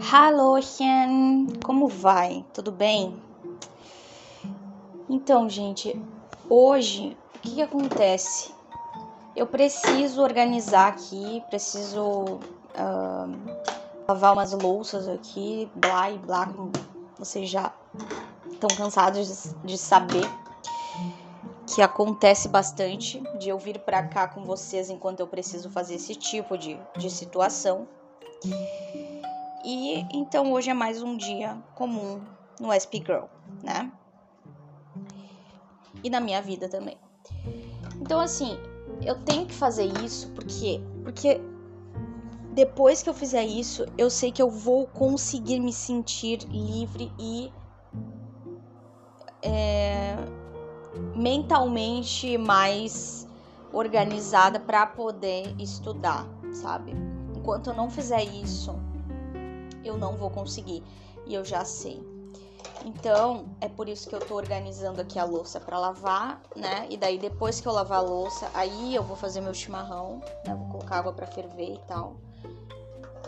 Hallöchen, como vai? Tudo bem? Então, gente, hoje o que, que acontece? Eu preciso organizar aqui, preciso uh, lavar umas louças aqui, blá e blá, como vocês já estão cansados de, de saber que acontece bastante de eu vir para cá com vocês enquanto eu preciso fazer esse tipo de, de situação. E então hoje é mais um dia comum no SP Girl, né? E na minha vida também. Então assim, eu tenho que fazer isso porque porque depois que eu fizer isso, eu sei que eu vou conseguir me sentir livre e é, mentalmente mais organizada para poder estudar, sabe? Enquanto eu não fizer isso, eu não vou conseguir e eu já sei. Então, é por isso que eu tô organizando aqui a louça para lavar, né? E daí depois que eu lavar a louça, aí eu vou fazer meu chimarrão, né? Vou colocar água para ferver e tal.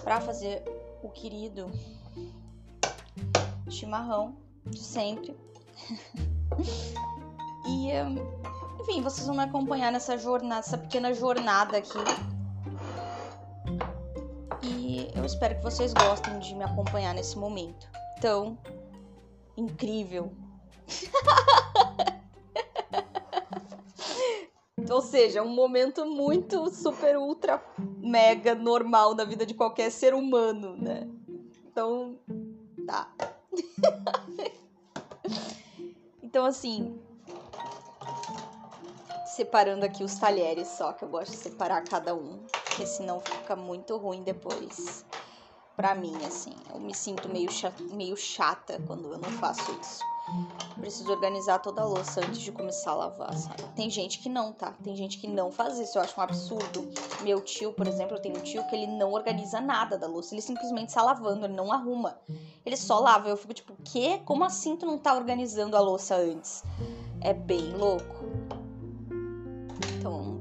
Para fazer o querido chimarrão de sempre. E, enfim, vocês vão me acompanhar nessa jornada, nessa pequena jornada aqui. Eu espero que vocês gostem de me acompanhar nesse momento tão incrível. Ou seja, um momento muito super ultra mega normal da vida de qualquer ser humano, né? Então, tá. então assim, separando aqui os talheres só, que eu gosto de separar cada um, porque senão fica muito ruim depois. Pra mim, assim, eu me sinto meio chata, meio chata quando eu não faço isso. Preciso organizar toda a louça antes de começar a lavar, sabe? Tem gente que não, tá? Tem gente que não faz isso, eu acho um absurdo. Meu tio, por exemplo, eu tenho um tio que ele não organiza nada da louça, ele simplesmente está lavando, ele não arruma. Ele só lava. Eu fico tipo, quê? Como assim tu não tá organizando a louça antes? É bem louco. Então,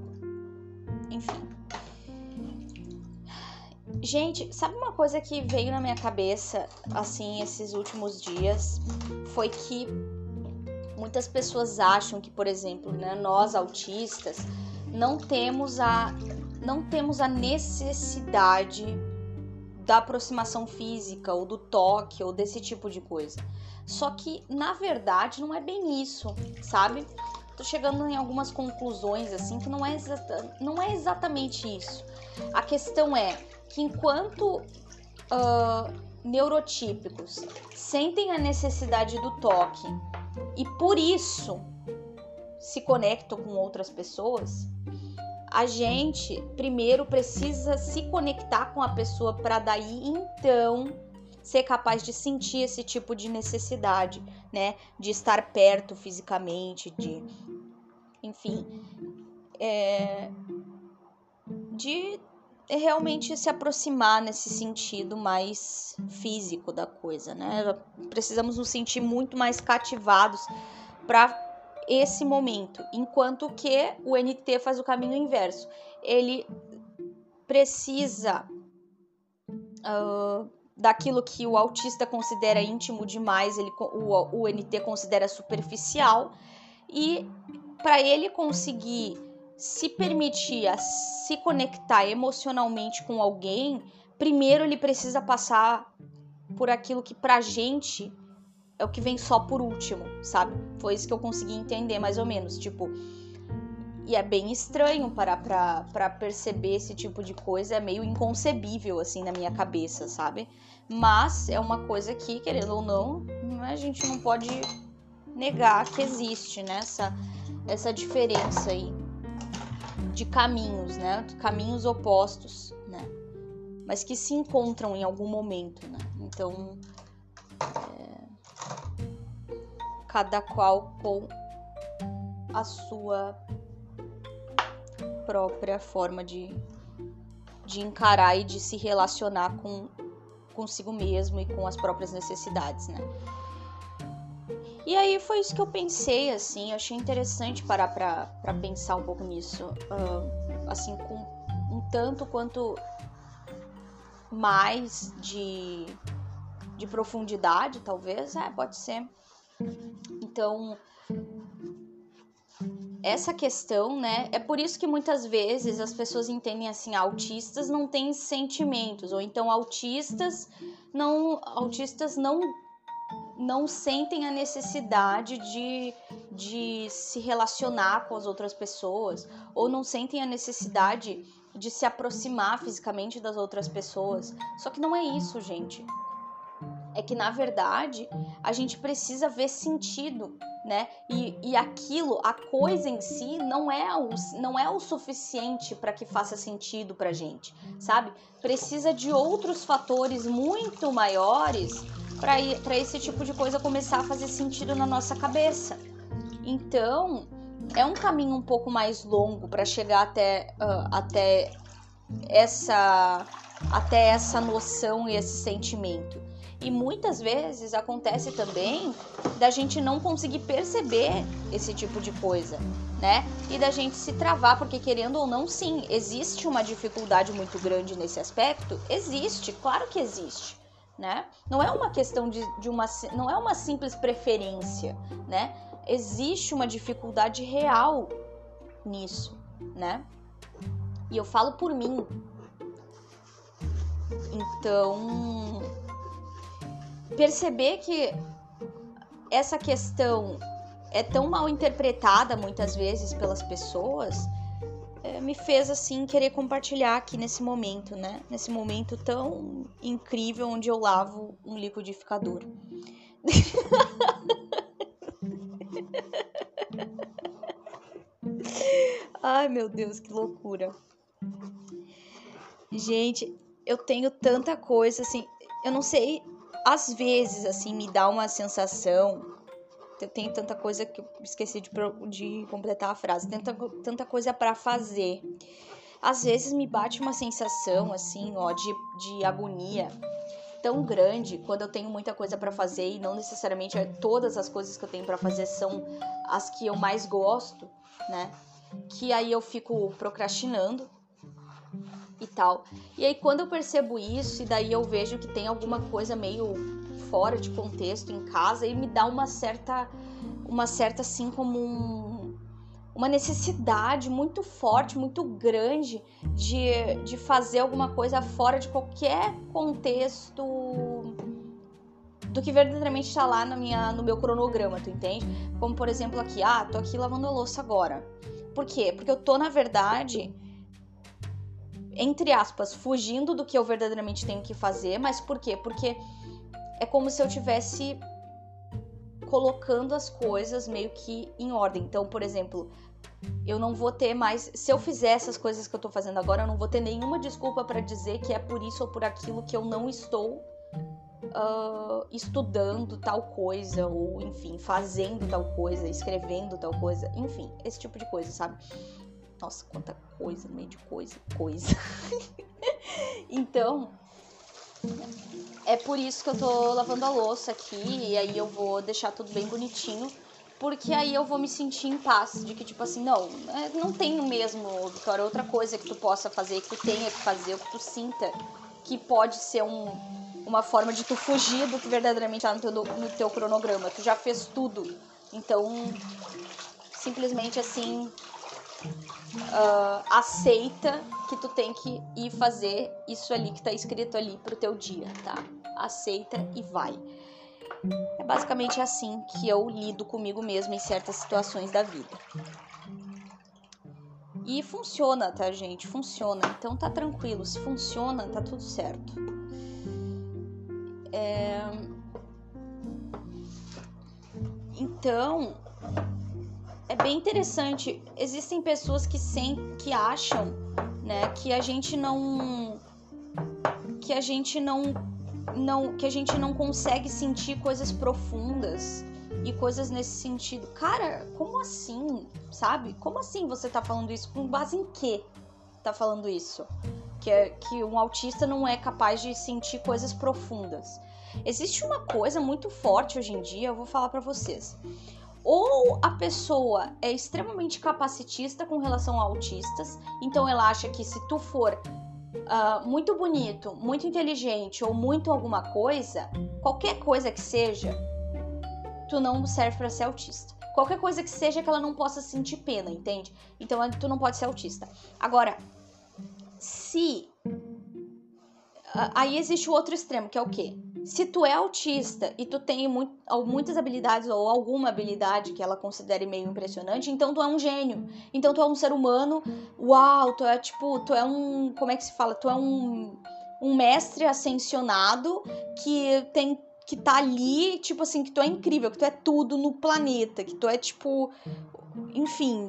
enfim. Gente, sabe uma coisa que veio na minha cabeça, assim, esses últimos dias? Foi que muitas pessoas acham que, por exemplo, né, nós autistas não temos a não temos a necessidade da aproximação física ou do toque ou desse tipo de coisa. Só que na verdade não é bem isso, sabe? tô chegando em algumas conclusões assim que não é, exata, não é exatamente isso. A questão é que enquanto uh, neurotípicos sentem a necessidade do toque e por isso se conectam com outras pessoas, a gente primeiro precisa se conectar com a pessoa para daí então ser capaz de sentir esse tipo de necessidade, né? De estar perto fisicamente, de. Enfim. É, de realmente se aproximar nesse sentido mais físico da coisa, né? Precisamos nos sentir muito mais cativados para esse momento, enquanto que o NT faz o caminho inverso. Ele precisa uh, daquilo que o autista considera íntimo demais, ele, o, o NT considera superficial, e para ele conseguir se permitir se conectar emocionalmente com alguém, primeiro ele precisa passar por aquilo que pra gente é o que vem só por último, sabe? Foi isso que eu consegui entender mais ou menos, tipo, e é bem estranho parar pra, pra perceber esse tipo de coisa, é meio inconcebível, assim, na minha cabeça, sabe? Mas é uma coisa que, querendo ou não, a gente não pode negar que existe, né? Essa, essa diferença aí de caminhos, né? Caminhos opostos, né? Mas que se encontram em algum momento, né? Então, é... cada qual com a sua própria forma de, de encarar e de se relacionar com consigo mesmo e com as próprias necessidades, né? E aí foi isso que eu pensei, assim, achei interessante parar pra, pra pensar um pouco nisso, uh, assim, com um tanto quanto mais de de profundidade, talvez, é, pode ser. Então, essa questão, né? É por isso que muitas vezes as pessoas entendem assim, autistas não têm sentimentos, ou então autistas não autistas não não sentem a necessidade de, de se relacionar com as outras pessoas, ou não sentem a necessidade de se aproximar fisicamente das outras pessoas. Só que não é isso, gente. É que na verdade a gente precisa ver sentido né? E, e aquilo, a coisa em si, não é o, não é o suficiente para que faça sentido pra gente, sabe? Precisa de outros fatores muito maiores para esse tipo de coisa começar a fazer sentido na nossa cabeça. Então, é um caminho um pouco mais longo para chegar até, uh, até essa até essa noção e esse sentimento. E muitas vezes acontece também da gente não conseguir perceber esse tipo de coisa, né? E da gente se travar, porque querendo ou não, sim, existe uma dificuldade muito grande nesse aspecto? Existe, claro que existe. Né? Não é uma questão de, de uma não é uma simples preferência, né? Existe uma dificuldade real nisso, né? E eu falo por mim. Então, perceber que essa questão é tão mal interpretada muitas vezes pelas pessoas me fez assim querer compartilhar aqui nesse momento, né? Nesse momento tão incrível onde eu lavo um liquidificador. Ai, meu Deus, que loucura. Gente, eu tenho tanta coisa assim, eu não sei às vezes, assim, me dá uma sensação. Tenho tanta coisa que eu esqueci de, de completar a frase. Tanta, tanta coisa para fazer. Às vezes me bate uma sensação, assim, ó, de, de agonia tão grande quando eu tenho muita coisa para fazer e não necessariamente é todas as coisas que eu tenho para fazer são as que eu mais gosto, né? Que aí eu fico procrastinando e tal. E aí quando eu percebo isso e daí eu vejo que tem alguma coisa meio fora de contexto em casa e me dá uma certa uma certa assim como um, uma necessidade muito forte, muito grande de, de fazer alguma coisa fora de qualquer contexto do que verdadeiramente está lá na minha, no meu cronograma, tu entende? Como por exemplo aqui, ah, tô aqui lavando a louça agora. Por quê? Porque eu tô, na verdade, entre aspas, fugindo do que eu verdadeiramente tenho que fazer, mas por quê? Porque é como se eu tivesse colocando as coisas meio que em ordem. Então, por exemplo, eu não vou ter mais, se eu fizer essas coisas que eu tô fazendo agora, eu não vou ter nenhuma desculpa para dizer que é por isso ou por aquilo que eu não estou uh, estudando tal coisa, ou enfim, fazendo tal coisa, escrevendo tal coisa, enfim, esse tipo de coisa, sabe? Nossa, quanta coisa, meio de coisa, coisa. então, é por isso que eu tô lavando a louça aqui e aí eu vou deixar tudo bem bonitinho, porque aí eu vou me sentir em paz, de que tipo assim, não, é, não tem mesmo, Vitória, outra coisa que tu possa fazer, que tu tenha que fazer, o que tu sinta que pode ser um, uma forma de tu fugir do que verdadeiramente tá no teu, no teu cronograma. Tu já fez tudo. Então, simplesmente assim, uh, aceita que tu tem que ir fazer isso ali que tá escrito ali pro teu dia, tá? Aceita e vai. É basicamente assim que eu lido comigo mesmo em certas situações da vida. E funciona, tá, gente? Funciona. Então tá tranquilo. Se funciona, tá tudo certo. É... Então, é bem interessante. Existem pessoas que sem, que acham, né, que a gente não que a gente não não que a gente não consegue sentir coisas profundas e coisas nesse sentido. Cara, como assim? Sabe? Como assim você tá falando isso? Com base em que tá falando isso? Que é que um autista não é capaz de sentir coisas profundas. Existe uma coisa muito forte hoje em dia, eu vou falar para vocês ou a pessoa é extremamente capacitista com relação a autistas, então ela acha que se tu for uh, muito bonito, muito inteligente ou muito alguma coisa, qualquer coisa que seja, tu não serve para ser autista. Qualquer coisa que seja que ela não possa sentir pena, entende? Então tu não pode ser autista. Agora, se. Aí existe o outro extremo, que é o quê? Se tu é autista e tu tem muitas habilidades ou alguma habilidade que ela considere meio impressionante, então tu é um gênio. Então tu é um ser humano, uau, tu é tipo, tu é um, como é que se fala? Tu é um, um mestre ascensionado que tem que tá ali, tipo assim, que tu é incrível, que tu é tudo no planeta, que tu é tipo, enfim,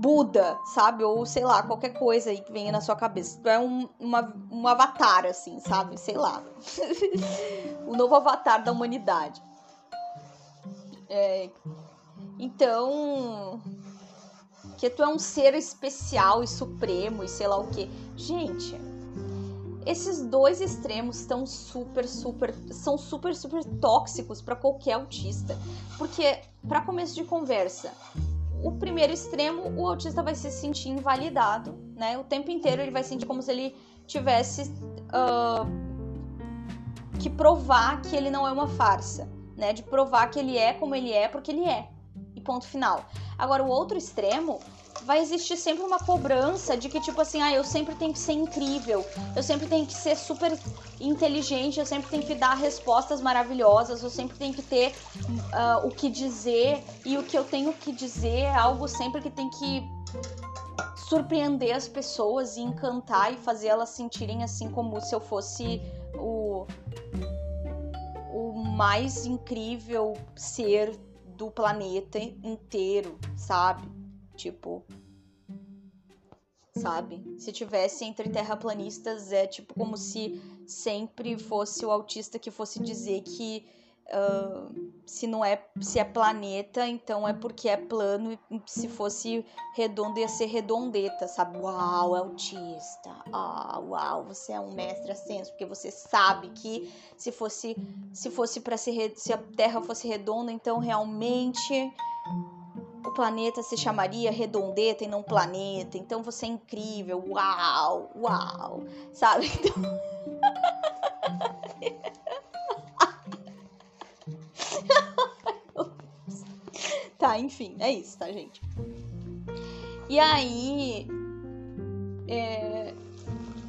Buda, sabe? Ou sei lá, qualquer coisa aí que venha na sua cabeça. Tu é um, uma, um avatar, assim, sabe? Sei lá. o novo avatar da humanidade. É, então. Que tu é um ser especial e supremo e sei lá o que. Gente, esses dois extremos estão super, super, são super, super tóxicos para qualquer autista, porque para começo de conversa, o primeiro extremo, o autista vai se sentir invalidado, né? O tempo inteiro ele vai sentir como se ele tivesse uh, que provar que ele não é uma farsa, né? De provar que ele é como ele é porque ele é. E ponto final. Agora, o outro extremo vai existir sempre uma cobrança de que, tipo assim, ah, eu sempre tenho que ser incrível, eu sempre tenho que ser super inteligente, eu sempre tenho que dar respostas maravilhosas, eu sempre tenho que ter uh, o que dizer, e o que eu tenho que dizer é algo sempre que tem que surpreender as pessoas e encantar e fazer elas sentirem assim como se eu fosse o, o mais incrível ser do planeta inteiro, sabe? Tipo. Sabe? Se tivesse entre terraplanistas, é tipo como se sempre fosse o autista que fosse dizer que uh, se não é se é planeta, então é porque é plano, e se fosse redondo ia ser redondeta, sabe? Uau, autista. Ah, uau, você é um mestre ascenso, porque você sabe que se fosse se fosse para ser se a Terra fosse redonda, então realmente o planeta se chamaria Redondeta e não Planeta. Então você é incrível. Uau, uau. Sabe? Então... tá, enfim, é isso, tá, gente? E aí. É...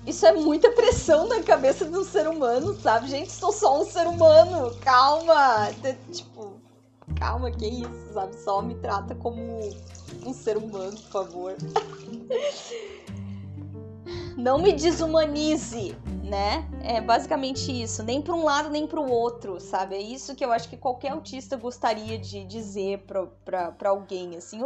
Isso é muita pressão na cabeça do ser humano, sabe? Gente, sou só um ser humano. Calma. Tipo, calma, que isso, sabe? Só me trata como um ser humano, por favor. Não me desumanize, né? É basicamente isso. Nem para um lado, nem para o outro, sabe? É isso que eu acho que qualquer autista gostaria de dizer para alguém, assim.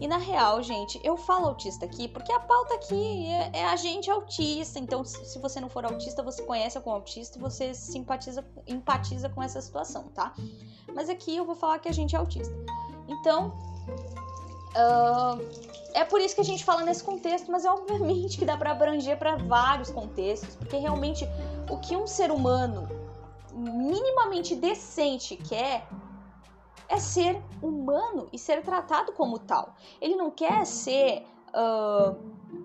E na real, gente, eu falo autista aqui porque a pauta aqui é, é a gente autista. Então, se você não for autista, você conhece algum autista e você simpatiza, empatiza com essa situação, tá? Mas aqui eu vou falar que a gente é autista. Então, Uh, é por isso que a gente fala nesse contexto, mas é obviamente que dá para abranger para vários contextos, porque realmente o que um ser humano minimamente decente quer é ser humano e ser tratado como tal. Ele não quer ser uh,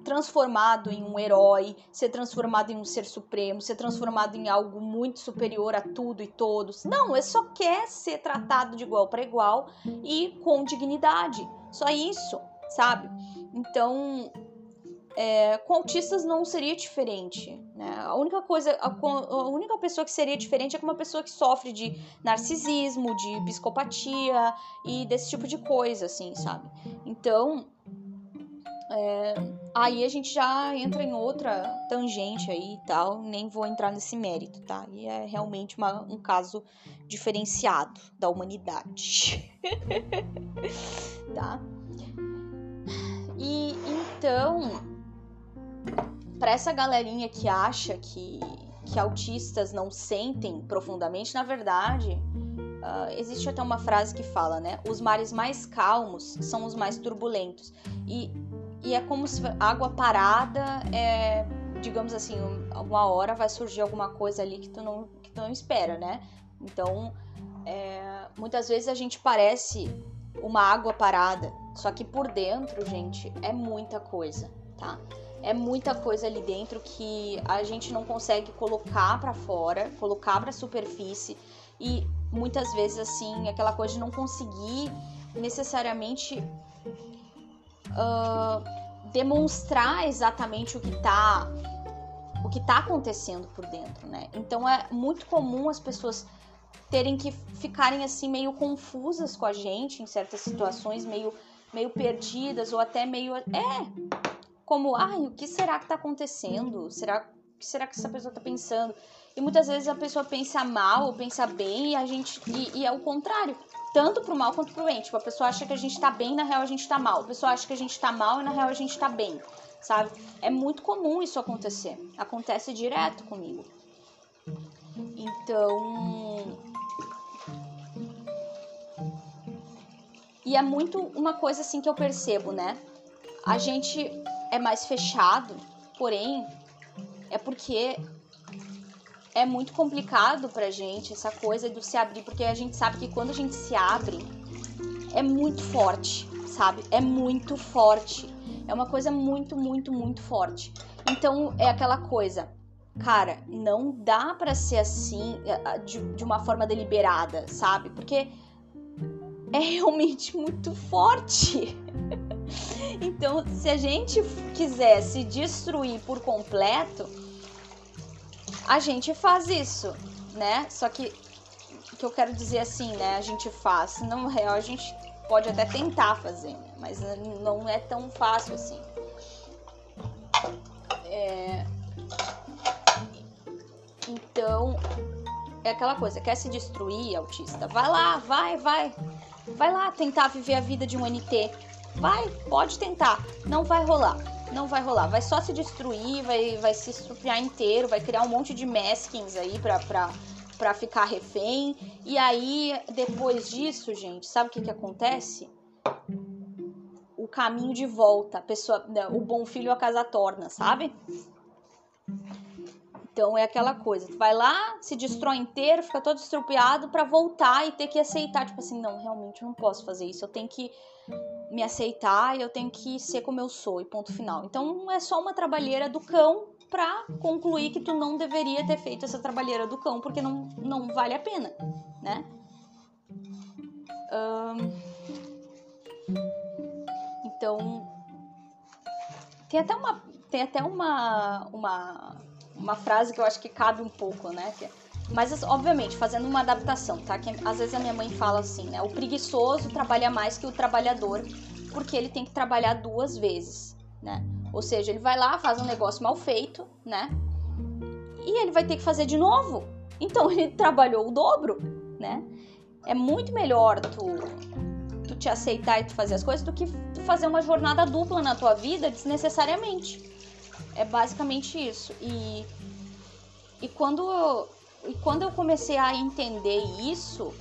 transformado em um herói, ser transformado em um ser supremo, ser transformado em algo muito superior a tudo e todos. Não, ele só quer ser tratado de igual para igual e com dignidade. Só isso, sabe? Então, é, com autistas não seria diferente. Né? A única coisa, a, a, única pessoa que seria diferente é com uma pessoa que sofre de narcisismo, de psicopatia e desse tipo de coisa, assim, sabe? Então, é, aí a gente já entra em outra tangente aí e tal, nem vou entrar nesse mérito, tá? E é realmente uma, um caso diferenciado da humanidade. tá? E então, para essa galerinha que acha que, que autistas não sentem profundamente, na verdade, uh, existe até uma frase que fala, né? Os mares mais calmos são os mais turbulentos. E e é como se água parada é, digamos assim, uma hora vai surgir alguma coisa ali que tu não, que tu não espera, né? Então, é, muitas vezes a gente parece uma água parada, só que por dentro, gente, é muita coisa, tá? é muita coisa ali dentro que a gente não consegue colocar para fora, colocar para superfície e muitas vezes assim aquela coisa de não conseguir necessariamente uh, demonstrar exatamente o que tá o que tá acontecendo por dentro, né? Então é muito comum as pessoas terem que ficarem assim meio confusas com a gente em certas situações, meio meio perdidas ou até meio é como ai, o que será que tá acontecendo? Será o que será que essa pessoa tá pensando? E muitas vezes a pessoa pensa mal ou pensa bem e a gente e, e é o contrário tanto pro mal quanto pro bem. Tipo, a pessoa acha que a gente tá bem, na real a gente tá mal. A pessoa acha que a gente tá mal e na real a gente tá bem, sabe? É muito comum isso acontecer. Acontece direto comigo. Então. E é muito uma coisa assim que eu percebo, né? A gente é mais fechado, porém, é porque é muito complicado pra gente essa coisa do se abrir, porque a gente sabe que quando a gente se abre, é muito forte, sabe? É muito forte. É uma coisa muito, muito, muito forte. Então é aquela coisa, cara, não dá para ser assim é, de, de uma forma deliberada, sabe? Porque é realmente muito forte. então, se a gente quiser se destruir por completo, a gente faz isso, né? Só que que eu quero dizer assim, né? A gente faz. No real, a gente pode até tentar fazer, né? mas não é tão fácil assim. É... Então, é aquela coisa, quer se destruir, autista? Vai lá, vai, vai. Vai lá tentar viver a vida de um NT. Vai, pode tentar. Não vai rolar não vai rolar. Vai só se destruir, vai, vai se estrupiar inteiro, vai criar um monte de maskings aí pra, pra, pra ficar refém. E aí, depois disso, gente, sabe o que que acontece? O caminho de volta, pessoa, né, o bom filho a casa torna, sabe? Então é aquela coisa, tu vai lá, se destrói inteiro, fica todo estrupiado para voltar e ter que aceitar, tipo assim, não, realmente eu não posso fazer isso, eu tenho que me aceitar e eu tenho que ser como eu sou e ponto final. Então é só uma trabalheira do cão pra concluir que tu não deveria ter feito essa trabalheira do cão porque não, não vale a pena, né? Então tem até uma tem até uma, uma uma frase que eu acho que cabe um pouco, né? É, mas, obviamente, fazendo uma adaptação, tá? Que às vezes a minha mãe fala assim, né? O preguiçoso trabalha mais que o trabalhador, porque ele tem que trabalhar duas vezes, né? Ou seja, ele vai lá, faz um negócio mal feito, né? E ele vai ter que fazer de novo. Então ele trabalhou o dobro, né? É muito melhor tu, tu te aceitar e tu fazer as coisas do que tu fazer uma jornada dupla na tua vida desnecessariamente. É basicamente isso. E, e quando e quando eu comecei a entender isso,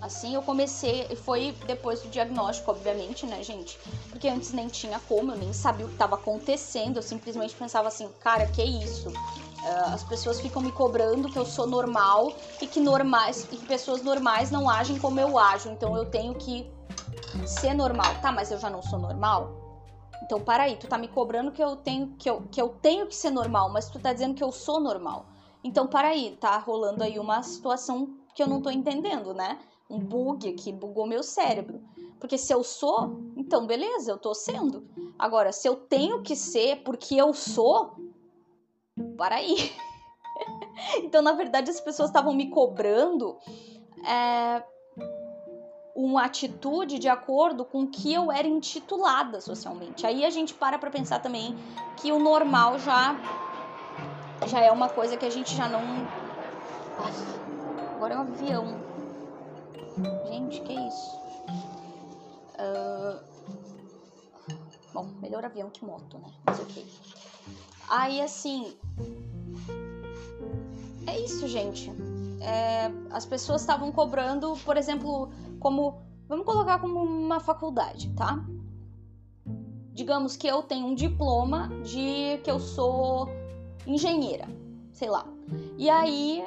assim, eu comecei, foi depois do diagnóstico, obviamente, né, gente? Porque antes nem tinha como, eu nem sabia o que estava acontecendo, eu simplesmente pensava assim, cara, que isso? Uh, as pessoas ficam me cobrando que eu sou normal e que normais e que pessoas normais não agem como eu ajo, então eu tenho que ser normal. Tá, mas eu já não sou normal? Então, para aí, tu tá me cobrando que eu tenho que eu, que eu tenho que ser normal, mas tu tá dizendo que eu sou normal. Então, para aí, tá rolando aí uma situação que eu não tô entendendo, né? Um bug que bugou meu cérebro. Porque se eu sou, então beleza, eu tô sendo. Agora, se eu tenho que ser porque eu sou, para aí. então, na verdade, as pessoas estavam me cobrando é, uma atitude de acordo com que eu era intitulada socialmente. Aí a gente para para pensar também que o normal já já é uma coisa que a gente já não agora é um avião. Gente, que isso? Uh... Bom, melhor avião que moto, né? Mas ok. Aí assim. É isso, gente. É, as pessoas estavam cobrando, por exemplo, como. Vamos colocar como uma faculdade, tá? Digamos que eu tenho um diploma de que eu sou engenheira, sei lá. E aí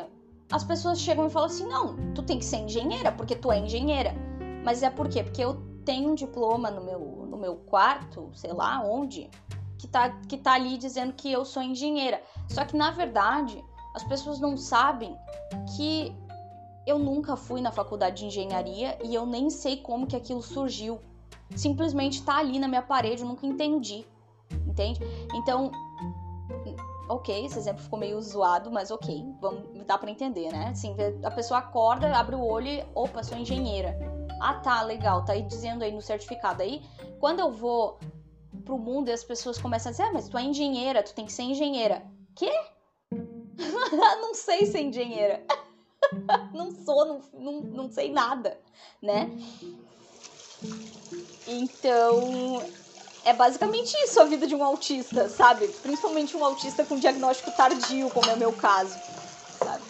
as pessoas chegam e falam assim: não, tu tem que ser engenheira porque tu é engenheira. Mas é por quê? Porque eu tenho um diploma no meu, no meu quarto, sei lá onde, que tá, que tá ali dizendo que eu sou engenheira. Só que na verdade, as pessoas não sabem que eu nunca fui na faculdade de engenharia e eu nem sei como que aquilo surgiu. Simplesmente tá ali na minha parede, eu nunca entendi. Entende? Então, ok, esse exemplo ficou meio zoado, mas ok, vamos, dá para entender, né? Assim, a pessoa acorda, abre o olho e, opa, sou engenheira. Ah, tá, legal, tá aí dizendo aí no certificado. Aí, quando eu vou pro mundo e as pessoas começam a dizer, ah, mas tu é engenheira, tu tem que ser engenheira. Quê? não sei ser engenheira. não sou, não, não, não sei nada, né? Então, é basicamente isso a vida de um autista, sabe? Principalmente um autista com diagnóstico tardio, como é o meu caso, sabe?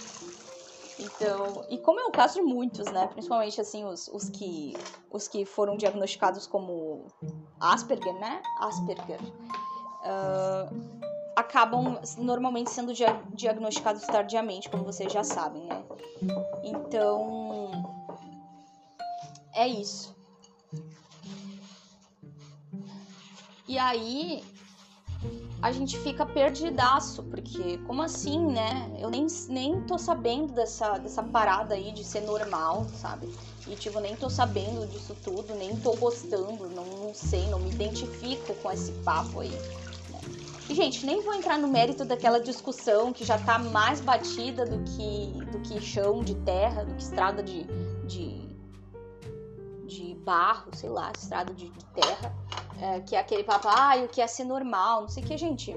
Então, e como é o caso de muitos, né? Principalmente assim os, os que os que foram diagnosticados como Asperger, né? Asperger. Uh, acabam normalmente sendo dia diagnosticados tardiamente, como vocês já sabem, né? Então, é isso. E aí a gente fica perdidaço, porque como assim, né? Eu nem, nem tô sabendo dessa, dessa parada aí de ser normal, sabe? E tipo, nem tô sabendo disso tudo, nem tô gostando, não, não sei, não me identifico com esse papo aí. E, gente, nem vou entrar no mérito daquela discussão que já tá mais batida do que, do que chão de terra, do que estrada de, de, de barro, sei lá, estrada de, de terra é, que é aquele papo, ah, o que é ser normal, não sei o que, gente.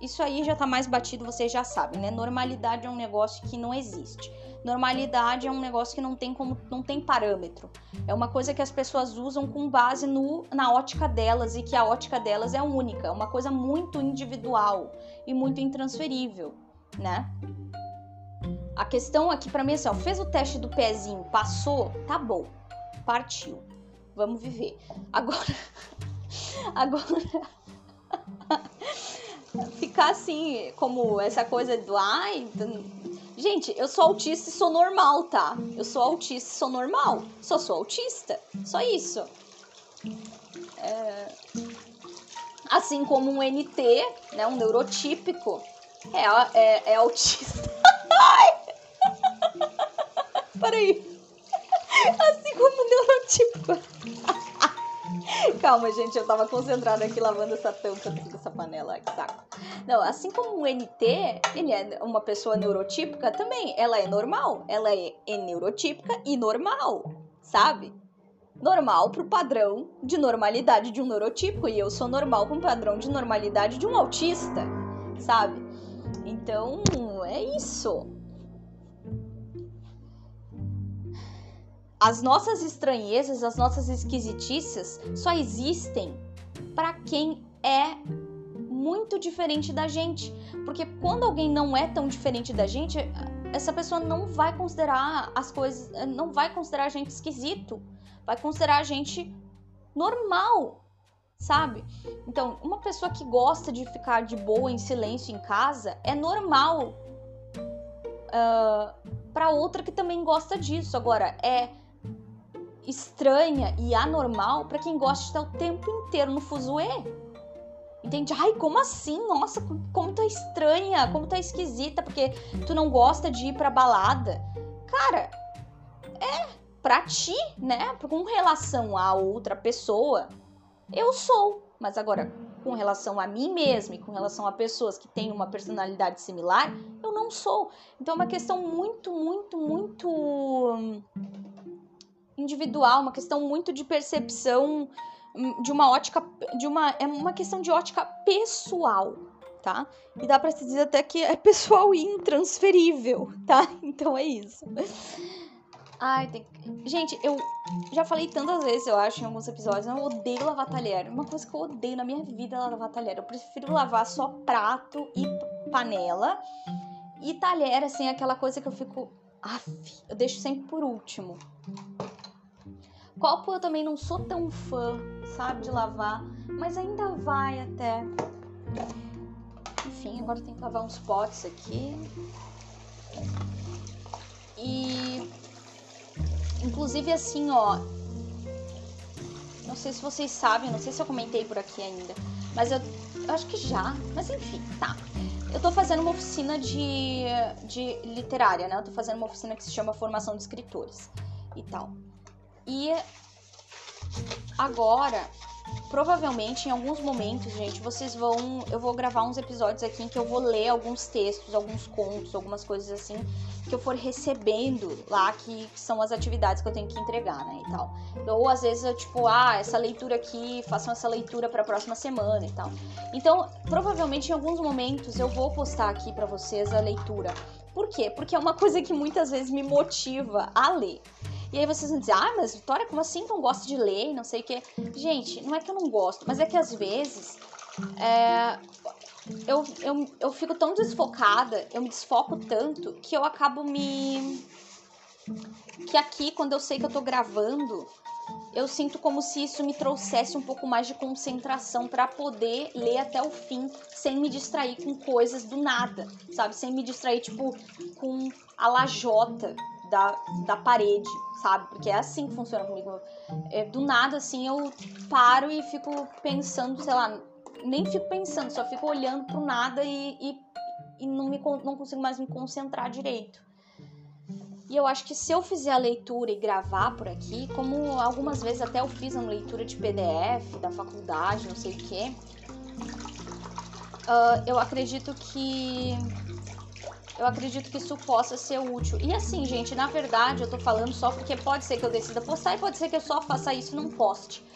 Isso aí já tá mais batido, vocês já sabem, né? Normalidade é um negócio que não existe. Normalidade é um negócio que não tem como não tem parâmetro. É uma coisa que as pessoas usam com base no, na ótica delas e que a ótica delas é única, é uma coisa muito individual e muito intransferível, né? A questão aqui para mim é assim, ó, fez o teste do pezinho, passou, tá bom. Partiu. Vamos viver. Agora Agora, ficar assim, como essa coisa do ai. Gente, eu sou autista e sou normal, tá? Eu sou autista e sou normal. Só sou autista. Só isso. É... Assim como um NT, né? Um neurotípico, é, é, é autista. Ai! Peraí. Assim como um neurotípico. Calma, gente, eu tava concentrada aqui lavando essa tampa dessa panela. Que saco. Não, assim como o NT, ele é uma pessoa neurotípica também. Ela é normal. Ela é, neurotípica e normal, sabe? Normal pro padrão de normalidade de um neurotípico. E eu sou normal com o padrão de normalidade de um autista, sabe? Então, é isso. As nossas estranhezas, as nossas esquisitices só existem para quem é muito diferente da gente. Porque quando alguém não é tão diferente da gente, essa pessoa não vai considerar as coisas, não vai considerar a gente esquisito, vai considerar a gente normal, sabe? Então, uma pessoa que gosta de ficar de boa em silêncio em casa é normal uh, ah, para outra que também gosta disso. Agora, é estranha e anormal para quem gosta de estar o tempo inteiro no fuzuê. Entende? Ai, como assim? Nossa, como é estranha, como é esquisita, porque tu não gosta de ir pra balada. Cara, é pra ti, né? Com relação a outra pessoa, eu sou. Mas agora, com relação a mim mesma e com relação a pessoas que têm uma personalidade similar, eu não sou. Então é uma questão muito, muito, muito individual, uma questão muito de percepção, hum, de uma ótica, de uma é uma questão de ótica pessoal, tá? E dá para se dizer até que é pessoal e intransferível, tá? Então é isso. Ai, tem... Gente, eu já falei tantas vezes, eu acho, em alguns episódios, eu odeio lavar talher. Uma coisa que eu odeio na minha vida é lavar talher. Eu prefiro lavar só prato e panela. E talher, assim, é aquela coisa que eu fico. Aff, eu deixo sempre por último. Copo eu também não sou tão fã, sabe, de lavar, mas ainda vai até. Enfim, agora tem que lavar uns potes aqui. E inclusive assim, ó, não sei se vocês sabem, não sei se eu comentei por aqui ainda, mas eu Eu acho que já, mas enfim, tá. Eu tô fazendo uma oficina de, de literária, né? Eu tô fazendo uma oficina que se chama Formação de Escritores e tal. E agora provavelmente em alguns momentos, gente, vocês vão. Eu vou gravar uns episódios aqui em que eu vou ler alguns textos, alguns contos, algumas coisas assim, que eu for recebendo lá, que, são as atividades que eu tenho que entregar, né? E tal. Ou às vezes eu, tipo, ah, essa leitura aqui, façam essa leitura para a próxima semana e tal. Então, provavelmente em alguns momentos eu vou postar aqui para vocês a leitura. Por quê? Porque é uma coisa que muitas vezes me motiva a ler. E aí vocês vão dizer, ah, mas Vitória, como assim não gosta de ler? Não sei o quê. Gente, não é que eu não gosto, mas é que às vezes é, eu, eu, eu fico tão desfocada, eu me desfoco tanto, que eu acabo me. Que aqui, quando eu sei que eu tô gravando, eu sinto como se isso me trouxesse um pouco mais de concentração para poder ler até o fim, sem me distrair com coisas do nada, sabe? Sem me distrair, tipo, com a lajota da, da parede, sabe? Porque é assim que funciona comigo. É, do nada, assim, eu paro e fico pensando, sei lá, nem fico pensando, só fico olhando pro nada e, e, e não, me, não consigo mais me concentrar direito. E eu acho que se eu fizer a leitura e gravar por aqui, como algumas vezes até eu fiz uma leitura de PDF da faculdade, não sei o quê, uh, eu acredito que eu acredito que isso possa ser útil. E assim, gente, na verdade, eu tô falando só porque pode ser que eu decida postar e pode ser que eu só faça isso não poste.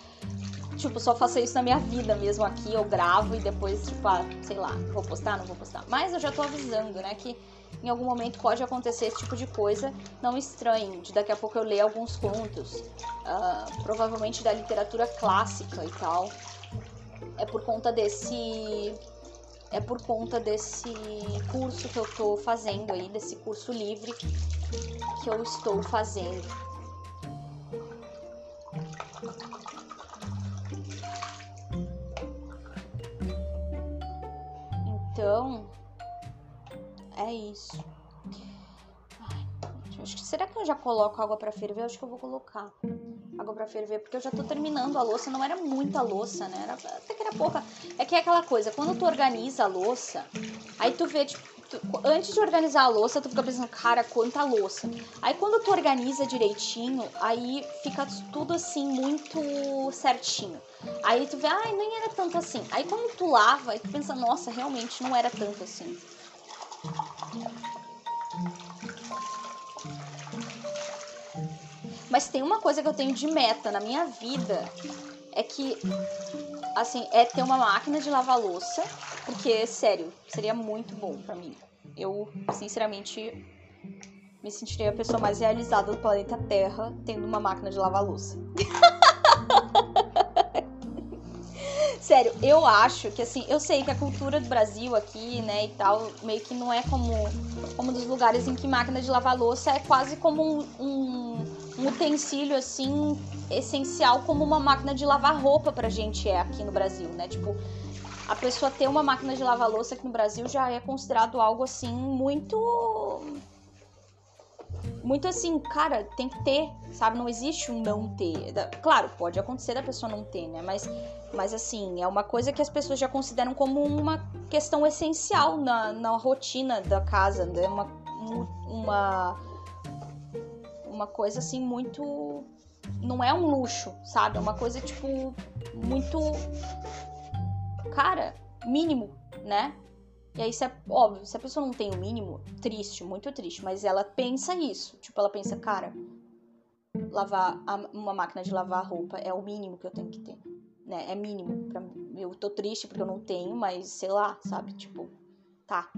Tipo, só faça isso na minha vida mesmo aqui, eu gravo e depois, tipo, ah, sei lá, vou postar, não vou postar. Mas eu já tô avisando, né, que em algum momento pode acontecer esse tipo de coisa. Não estranhe, de daqui a pouco eu ler alguns contos, uh, provavelmente da literatura clássica e tal. É por conta desse é por conta desse curso que eu estou fazendo aí, desse curso livre que eu estou fazendo. Então, é isso. Acho que, será que eu já coloco água para ferver? Acho que eu vou colocar água para ferver, porque eu já tô terminando a louça. Não era muita louça, né? Era, até que era pouca. É que é aquela coisa, quando tu organiza a louça, aí tu vê, tipo, tu, antes de organizar a louça, tu fica pensando, cara, quanta louça. Aí quando tu organiza direitinho, aí fica tudo assim, muito certinho. Aí tu vê, ai, nem era tanto assim. Aí quando tu lava, aí tu pensa, nossa, realmente não era tanto assim. Mas tem uma coisa que eu tenho de meta na minha vida, é que, assim, é ter uma máquina de lavar louça, porque, sério, seria muito bom para mim. Eu, sinceramente, me sentiria a pessoa mais realizada do planeta Terra tendo uma máquina de lavar louça. Sério, eu acho que assim, eu sei que a cultura do Brasil aqui, né, e tal, meio que não é como, como dos lugares em que máquina de lavar louça é quase como um, um um utensílio assim essencial como uma máquina de lavar roupa pra gente é aqui no Brasil, né? Tipo, a pessoa ter uma máquina de lavar louça aqui no Brasil já é considerado algo assim muito muito assim, cara, tem que ter, sabe? Não existe um não ter. Claro, pode acontecer da pessoa não ter, né? Mas, mas assim, é uma coisa que as pessoas já consideram como uma questão essencial na, na rotina da casa, né? Uma, uma uma coisa assim muito. Não é um luxo, sabe? É uma coisa tipo. Muito. Cara, mínimo, né? E aí, se é, óbvio, se a pessoa não tem o mínimo, triste, muito triste, mas ela pensa isso. Tipo, ela pensa, cara, lavar a, uma máquina de lavar roupa é o mínimo que eu tenho que ter. Né? É mínimo. Pra, eu tô triste porque eu não tenho, mas sei lá, sabe? Tipo, tá,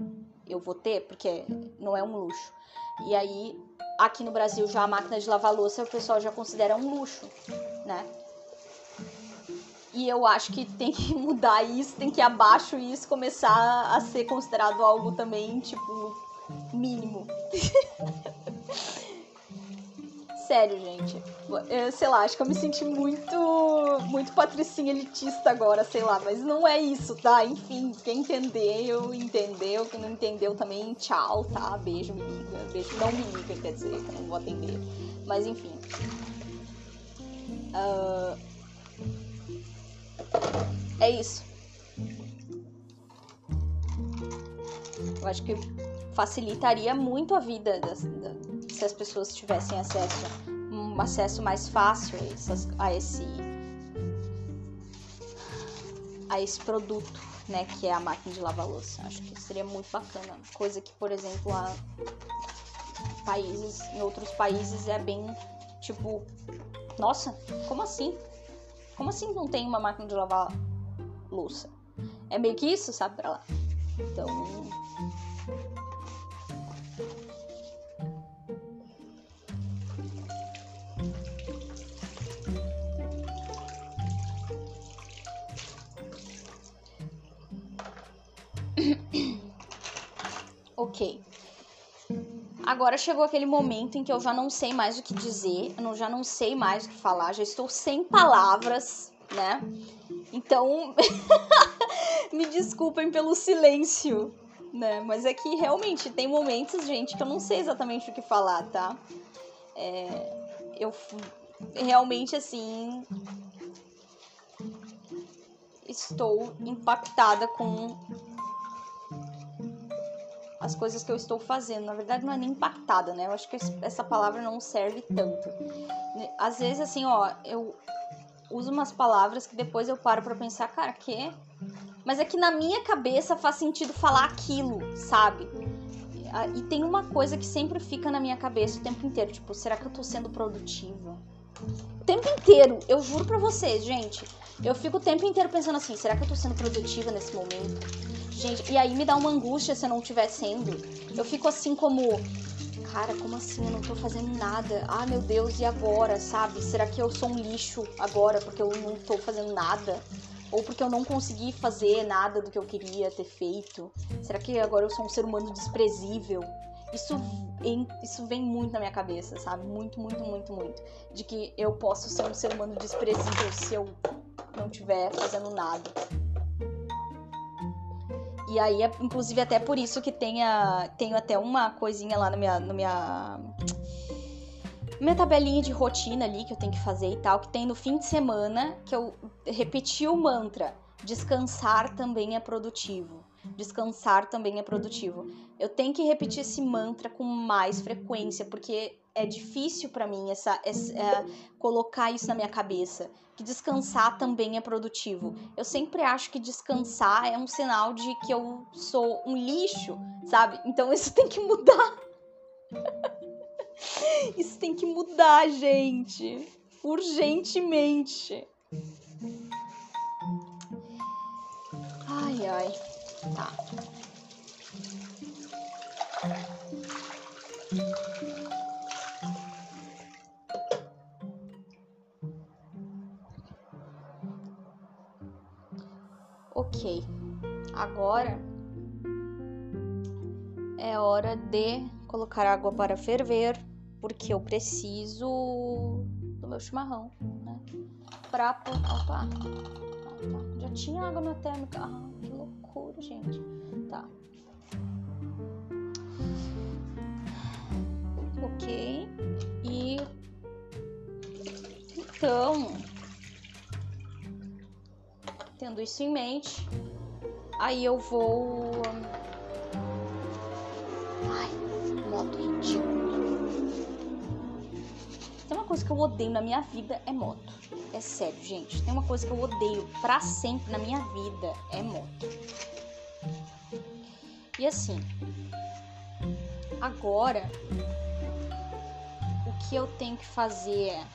eu vou ter porque não é um luxo. E aí aqui no Brasil já a máquina de lavar louça o pessoal já considera um luxo, né? E eu acho que tem que mudar isso, tem que ir abaixo isso, começar a ser considerado algo também, tipo, mínimo. Sério, gente. Eu, sei lá, acho que eu me senti muito, muito patricinha elitista agora, sei lá, mas não é isso, tá? Enfim, quem entendeu, entendeu. Quem não entendeu também, tchau, tá? Beijo, me liga. Beijo, não me liga, quer dizer, que eu não vou atender. Mas enfim. Uh... É isso. Eu acho que facilitaria muito a vida das, das, se as pessoas tivessem acesso, um acesso mais fácil a, esse a esse produto, né, que é a máquina de lavar louça. Acho que seria muito bacana, coisa que, por exemplo, a países, em outros países é bem tipo, nossa, como assim? Como assim não tem uma máquina de lavar louça? É meio que isso, sabe, lá. Então, ok. Agora chegou aquele momento em que eu já não sei mais o que dizer, eu já não sei mais o que falar, já estou sem palavras, né? Então, me desculpem pelo silêncio, né? Mas é que realmente tem momentos, gente, que eu não sei exatamente o que falar, tá? É, eu realmente, assim, estou impactada com as coisas que eu estou fazendo. Na verdade, não é nem impactada, né? Eu acho que essa palavra não serve tanto. Às vezes, assim, ó, eu uso umas palavras que depois eu paro para pensar, cara, que? Mas é que na minha cabeça faz sentido falar aquilo, sabe? E tem uma coisa que sempre fica na minha cabeça o tempo inteiro, tipo, será que eu tô sendo produtiva? O tempo inteiro, eu juro pra vocês, gente. Eu fico o tempo inteiro pensando assim, será que eu tô sendo produtiva nesse momento? Gente, e aí me dá uma angústia se eu não estiver sendo. Eu fico assim como, cara, como assim? Eu não tô fazendo nada. Ah, meu Deus, e agora, sabe? Será que eu sou um lixo agora porque eu não tô fazendo nada? Ou porque eu não consegui fazer nada do que eu queria ter feito? Será que agora eu sou um ser humano desprezível? Isso vem, isso vem muito na minha cabeça, sabe? Muito, muito, muito, muito. De que eu posso ser um ser humano desprezível se eu não estiver fazendo nada. E aí, é, inclusive, até por isso que tenha, tenho até uma coisinha lá na minha, na minha, minha tabelinha de rotina ali que eu tenho que fazer e tal, que tem no fim de semana que eu repeti o mantra: descansar também é produtivo. Descansar também é produtivo. Eu tenho que repetir esse mantra com mais frequência, porque é difícil para mim essa, essa é, colocar isso na minha cabeça que descansar também é produtivo. Eu sempre acho que descansar é um sinal de que eu sou um lixo, sabe? Então isso tem que mudar. isso tem que mudar, gente. Urgentemente. Ai, ai. Tá. Ok, agora é hora de colocar água para ferver, porque eu preciso do meu chimarrão, né? Pra. Ah, tá. Já tinha água na térmica. Ah, que gente. Tá. Ok. E. Então Tendo isso em mente, aí eu vou. Ai, moto ridículo. Tem uma coisa que eu odeio na minha vida é moto. É sério, gente. Tem uma coisa que eu odeio para sempre na minha vida é moto. E assim, agora o que eu tenho que fazer é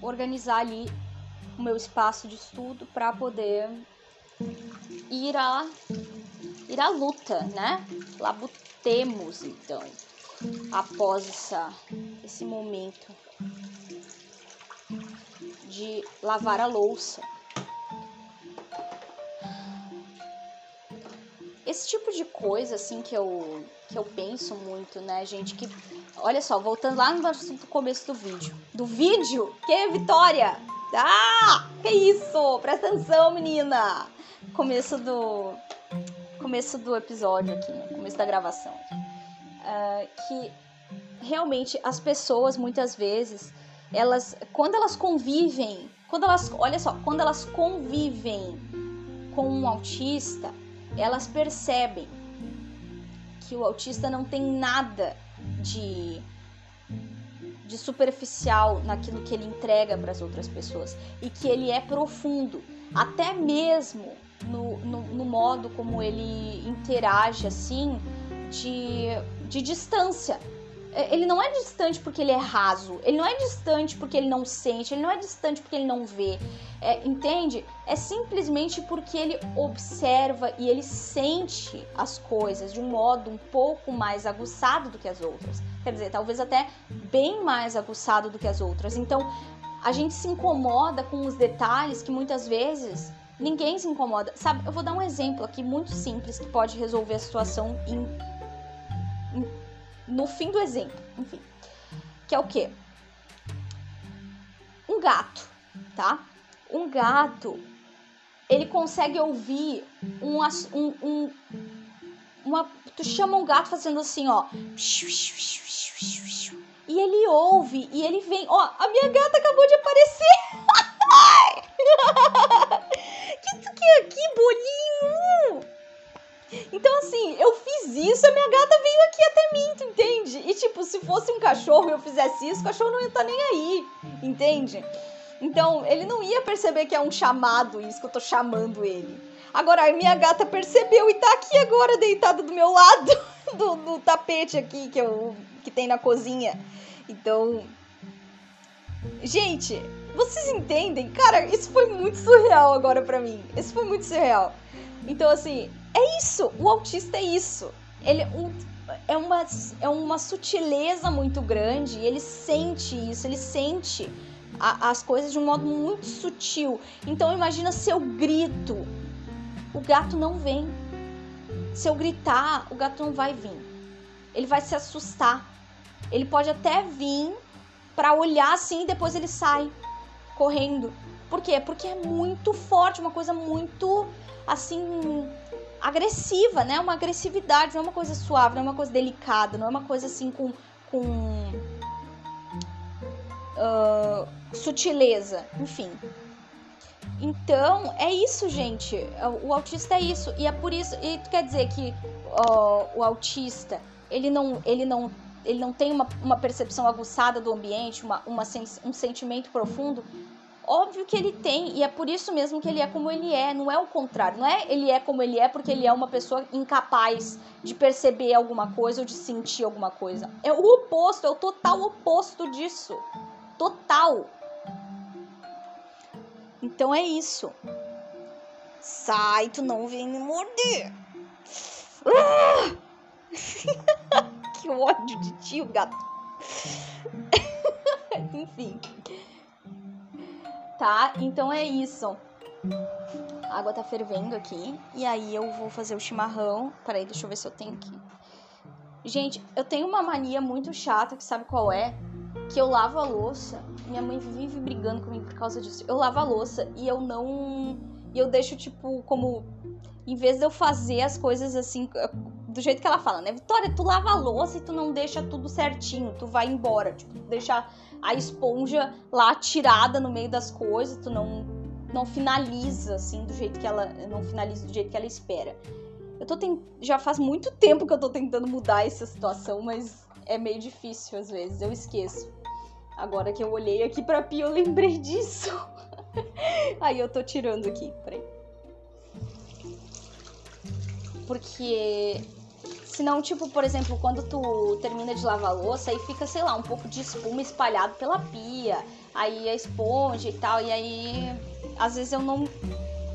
organizar ali o meu espaço de estudo para poder ir à ir à luta, né? Labutemos então após essa, esse momento de lavar a louça. Esse tipo de coisa assim que eu que eu penso muito, né, gente, que olha só, voltando lá no começo do vídeo. Do vídeo? Que Vitória? Ah! Que isso? Presta atenção, menina! Começo do. Começo do episódio aqui, né? começo da gravação. Uh, que realmente as pessoas, muitas vezes, elas. Quando elas convivem. Quando elas. Olha só, quando elas convivem com um autista, elas percebem que o autista não tem nada de de superficial naquilo que ele entrega para as outras pessoas e que ele é profundo, até mesmo no, no, no modo como ele interage assim de, de distância. É, ele não é distante porque ele é raso, ele não é distante porque ele não sente, ele não é distante porque ele não vê, é, entende? É simplesmente porque ele observa e ele sente as coisas de um modo um pouco mais aguçado do que as outras. Quer dizer, talvez até bem mais aguçado do que as outras. Então, a gente se incomoda com os detalhes que muitas vezes ninguém se incomoda. Sabe, eu vou dar um exemplo aqui muito simples que pode resolver a situação em no fim do exemplo, enfim. Que é o quê? Um gato, tá? Um gato, ele consegue ouvir um, um, um uma, tu chama um gato fazendo assim, ó. E ele ouve e ele vem, ó, a minha gata acabou de aparecer. que, que, que bolinho! Então, assim, eu fiz isso, a minha gata veio aqui até mim, tu entende? E, tipo, se fosse um cachorro e eu fizesse isso, o cachorro não ia estar tá nem aí, entende? Então, ele não ia perceber que é um chamado isso, que eu tô chamando ele. Agora, a minha gata percebeu e tá aqui agora, deitada do meu lado, do, do tapete aqui que, eu, que tem na cozinha. Então. Gente, vocês entendem? Cara, isso foi muito surreal agora pra mim. Isso foi muito surreal. Então, assim, é isso. O autista é isso. Ele um, é, uma, é uma sutileza muito grande. Ele sente isso, ele sente a, as coisas de um modo muito sutil. Então, imagina se eu grito, o gato não vem. Se eu gritar, o gato não vai vir. Ele vai se assustar. Ele pode até vir para olhar assim e depois ele sai correndo. Por quê? Porque é muito forte, uma coisa muito assim agressiva, né? Uma agressividade, não é uma coisa suave, não é uma coisa delicada, não é uma coisa assim com, com uh, sutileza, enfim. Então, é isso, gente. O autista é isso. E é por isso. E quer dizer que uh, o autista, ele não, ele não, ele não tem uma, uma percepção aguçada do ambiente, uma, uma, um sentimento profundo. Óbvio que ele tem, e é por isso mesmo que ele é como ele é, não é o contrário, não é ele é como ele é porque ele é uma pessoa incapaz de perceber alguma coisa ou de sentir alguma coisa. É o oposto, é o total oposto disso. Total. Então é isso. Sai, tu não vem me morder. Ah! que ódio de tio, gato. Enfim tá? Então é isso. A água tá fervendo aqui. E aí eu vou fazer o chimarrão. Peraí, deixa eu ver se eu tenho aqui. Gente, eu tenho uma mania muito chata, que sabe qual é? Que eu lavo a louça. Minha mãe vive brigando comigo por causa disso. Eu lavo a louça e eu não. E eu deixo, tipo, como. Em vez de eu fazer as coisas assim, do jeito que ela fala, né? Vitória, tu lava a louça e tu não deixa tudo certinho, tu vai embora. Tipo, deixa a esponja lá tirada no meio das coisas, tu não não finaliza assim do jeito que ela não finaliza do jeito que ela espera. Eu tô tent... já faz muito tempo que eu tô tentando mudar essa situação, mas é meio difícil às vezes, eu esqueço. Agora que eu olhei aqui pra Pia, eu lembrei disso. Aí eu tô tirando aqui, peraí. Porque Senão, tipo, por exemplo, quando tu termina de lavar louça, aí fica, sei lá, um pouco de espuma espalhado pela pia. Aí a esponja e tal. E aí, às vezes eu não.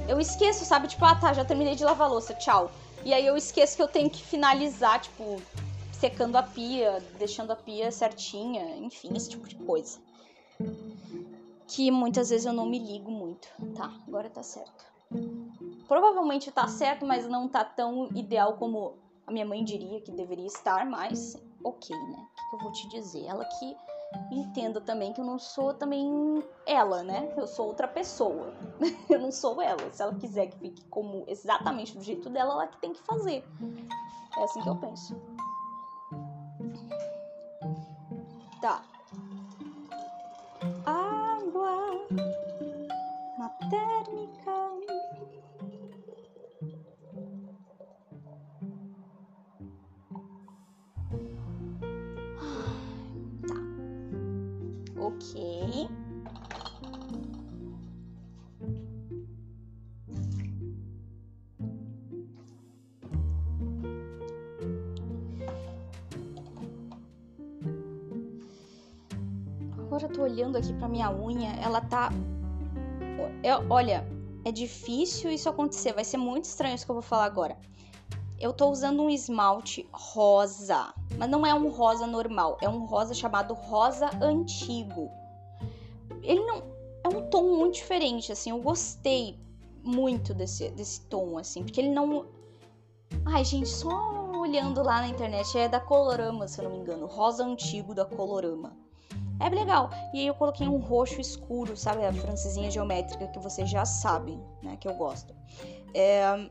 Eu esqueço, sabe? Tipo, ah tá, já terminei de lavar louça, tchau. E aí eu esqueço que eu tenho que finalizar, tipo, secando a pia, deixando a pia certinha, enfim, esse tipo de coisa. Que muitas vezes eu não me ligo muito. Tá, agora tá certo. Provavelmente tá certo, mas não tá tão ideal como a minha mãe diria que deveria estar, mas ok, né? O que, eu vou te dizer? Ela que entenda também que eu não sou também ela, né? Eu sou outra pessoa. eu não sou ela. Se ela quiser que fique como exatamente do jeito dela, ela que tem que fazer. É assim que eu penso. Tá. Água na térmica Agora eu tô olhando aqui pra minha unha, ela tá. É, olha, é difícil isso acontecer, vai ser muito estranho isso que eu vou falar agora. Eu tô usando um esmalte rosa, mas não é um rosa normal, é um rosa chamado rosa antigo. Ele não é um tom muito diferente, assim, eu gostei muito desse, desse tom, assim, porque ele não. Ai, gente, só olhando lá na internet, é da Colorama, se eu não me engano, rosa antigo da Colorama. É legal. E aí eu coloquei um roxo escuro, sabe? A francesinha geométrica que vocês já sabem, né? Que eu gosto. É...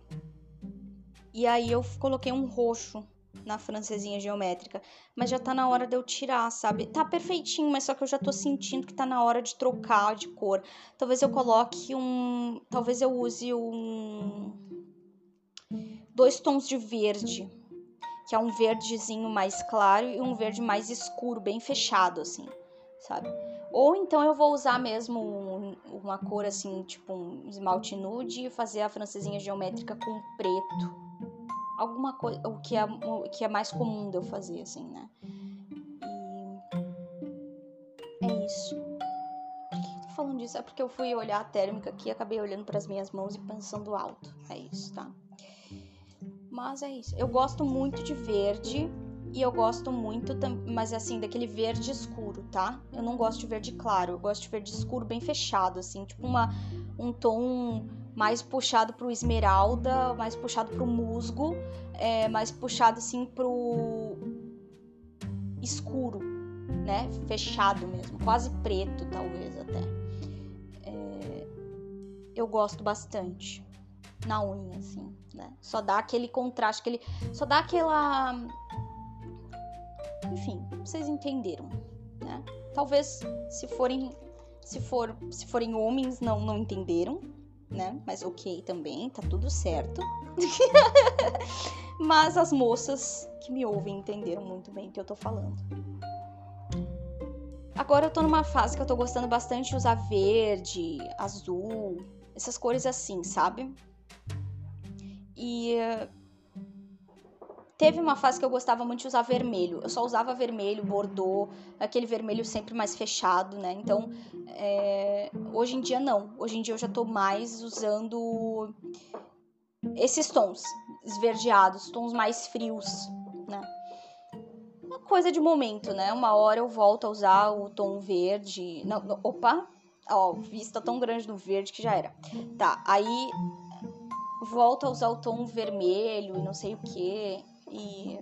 E aí eu coloquei um roxo na francesinha geométrica. Mas já tá na hora de eu tirar, sabe? Tá perfeitinho, mas só que eu já tô sentindo que tá na hora de trocar de cor. Talvez eu coloque um. Talvez eu use um. Dois tons de verde. Que é um verdezinho mais claro e um verde mais escuro, bem fechado, assim sabe? Ou então eu vou usar mesmo uma cor assim, tipo um esmalte nude e fazer a francesinha geométrica com preto. Alguma coisa, o que é, o que é mais comum de eu fazer, assim, né? E é isso. Por que eu tô falando disso? É porque eu fui olhar a térmica aqui, acabei olhando para as minhas mãos e pensando alto. É isso, tá? Mas é isso. Eu gosto muito de verde e eu gosto muito, mas assim, daquele verde escuro, tá? Eu não gosto de verde claro, eu gosto de verde escuro bem fechado, assim, tipo uma, um tom mais puxado pro esmeralda, mais puxado pro musgo, é, mais puxado assim pro escuro, né? Fechado mesmo, quase preto, talvez até. É, eu gosto bastante na unha, assim, né? Só dá aquele contraste, aquele, só dá aquela enfim, vocês entenderam, né? Talvez se forem se for se forem homens não não entenderam, né? Mas OK também, tá tudo certo. Mas as moças que me ouvem entenderam muito bem o que eu tô falando. Agora eu tô numa fase que eu tô gostando bastante de usar verde, azul, essas cores assim, sabe? E Teve uma fase que eu gostava muito de usar vermelho. Eu só usava vermelho, bordô, aquele vermelho sempre mais fechado, né? Então, é... hoje em dia não. Hoje em dia eu já tô mais usando esses tons esverdeados, tons mais frios, né? Uma coisa de momento, né? Uma hora eu volto a usar o tom verde. Não, não opa! Ó, vista tão grande no verde que já era. Tá, aí volto a usar o tom vermelho e não sei o que. E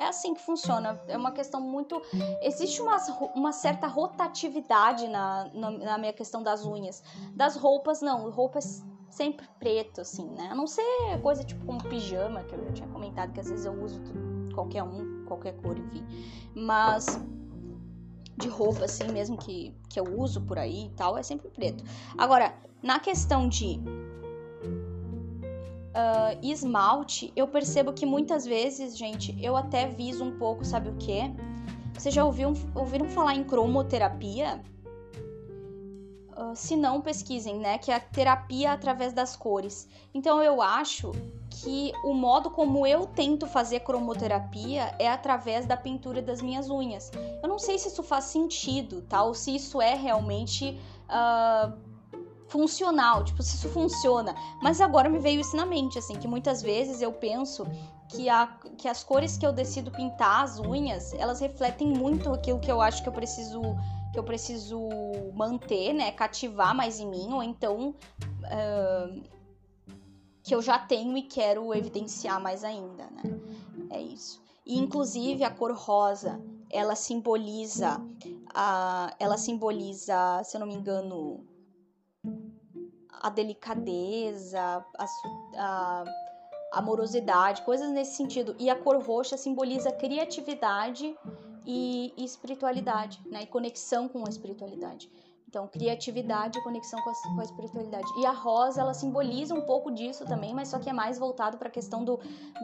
é assim que funciona. É uma questão muito. Existe uma, uma certa rotatividade na, na, na minha questão das unhas. Das roupas, não. Roupas sempre preto, assim, né? A não ser coisa tipo como pijama, que eu já tinha comentado, que às vezes eu uso qualquer um, qualquer cor, enfim. Mas de roupa, assim, mesmo que, que eu uso por aí e tal, é sempre preto. Agora, na questão de uh, esmalte, eu percebo que muitas vezes, gente, eu até viso um pouco, sabe o que? Vocês já ouviram, ouviram falar em cromoterapia? Uh, se não, pesquisem, né? Que é a terapia através das cores. Então eu acho que o modo como eu tento fazer cromoterapia é através da pintura das minhas unhas. Eu não sei se isso faz sentido, tá? Ou se isso é realmente uh, funcional, tipo, se isso funciona. Mas agora me veio isso na mente, assim, que muitas vezes eu penso que, a, que as cores que eu decido pintar as unhas, elas refletem muito aquilo que eu acho que eu preciso que eu preciso manter, né, cativar mais em mim, ou então uh, que eu já tenho e quero evidenciar mais ainda, né? É isso. E inclusive a cor rosa, ela simboliza a, ela simboliza, se eu não me engano, a delicadeza, a, a, amorosidade, coisas nesse sentido. E a cor roxa simboliza criatividade e, espiritualidade, né? E conexão com a espiritualidade. Então, criatividade e conexão com a, com a, espiritualidade. E a rosa, ela simboliza um pouco disso também, mas só que é mais voltado para a questão do,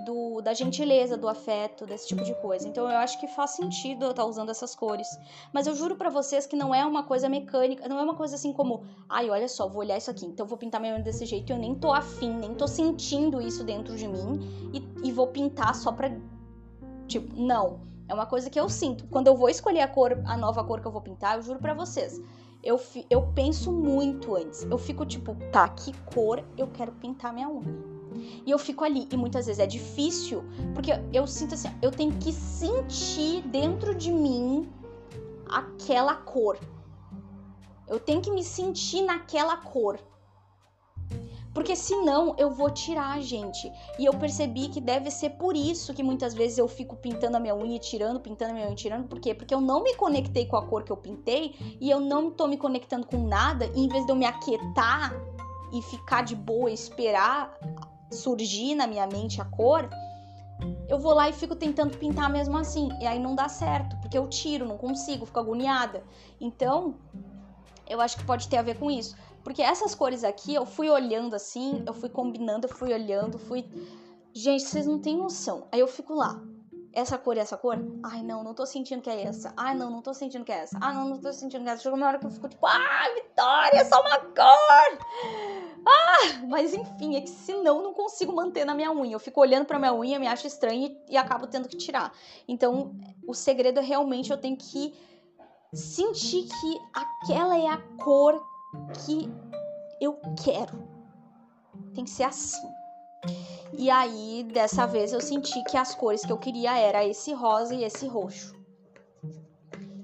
do, da gentileza, do afeto, desse tipo de coisa. Então, eu acho que faz sentido eu estar tá usando essas cores. Mas eu juro para vocês que não é uma coisa mecânica, não é uma coisa assim como, ai, olha só, vou olhar isso aqui, então vou pintar minha unha desse jeito e eu nem tô afim, nem tô sentindo isso dentro de mim e, e vou pintar só pra. Tipo, não. É uma coisa que eu sinto. Quando eu vou escolher a cor, a nova cor que eu vou pintar, eu juro para vocês eu, eu penso muito antes. Eu fico tipo, tá, que cor eu quero pintar minha unha? E eu fico ali, e muitas vezes é difícil, porque eu sinto assim, eu tenho que sentir dentro de mim aquela cor. Eu tenho que me sentir naquela cor. Porque senão eu vou tirar, gente. E eu percebi que deve ser por isso que muitas vezes eu fico pintando a minha unha, tirando, pintando a minha unha, tirando. Por quê? Porque eu não me conectei com a cor que eu pintei e eu não tô me conectando com nada. E em vez de eu me aquietar e ficar de boa, esperar surgir na minha mente a cor, eu vou lá e fico tentando pintar mesmo assim. E aí não dá certo, porque eu tiro, não consigo, fico agoniada. Então, eu acho que pode ter a ver com isso. Porque essas cores aqui, eu fui olhando assim, eu fui combinando, eu fui olhando, fui. Gente, vocês não têm noção. Aí eu fico lá. Essa cor e essa cor? Ai, não, não tô sentindo que é essa. Ai, não, não tô sentindo que é essa. Ah, não, não tô sentindo que é essa. Chegou uma hora que eu fico tipo, ah, Vitória, é só uma cor! Ah, mas enfim, é que senão não consigo manter na minha unha. Eu fico olhando pra minha unha, me acho estranho e, e acabo tendo que tirar. Então, o segredo é realmente eu tenho que sentir que aquela é a cor que eu quero. Tem que ser assim. E aí, dessa vez, eu senti que as cores que eu queria era esse rosa e esse roxo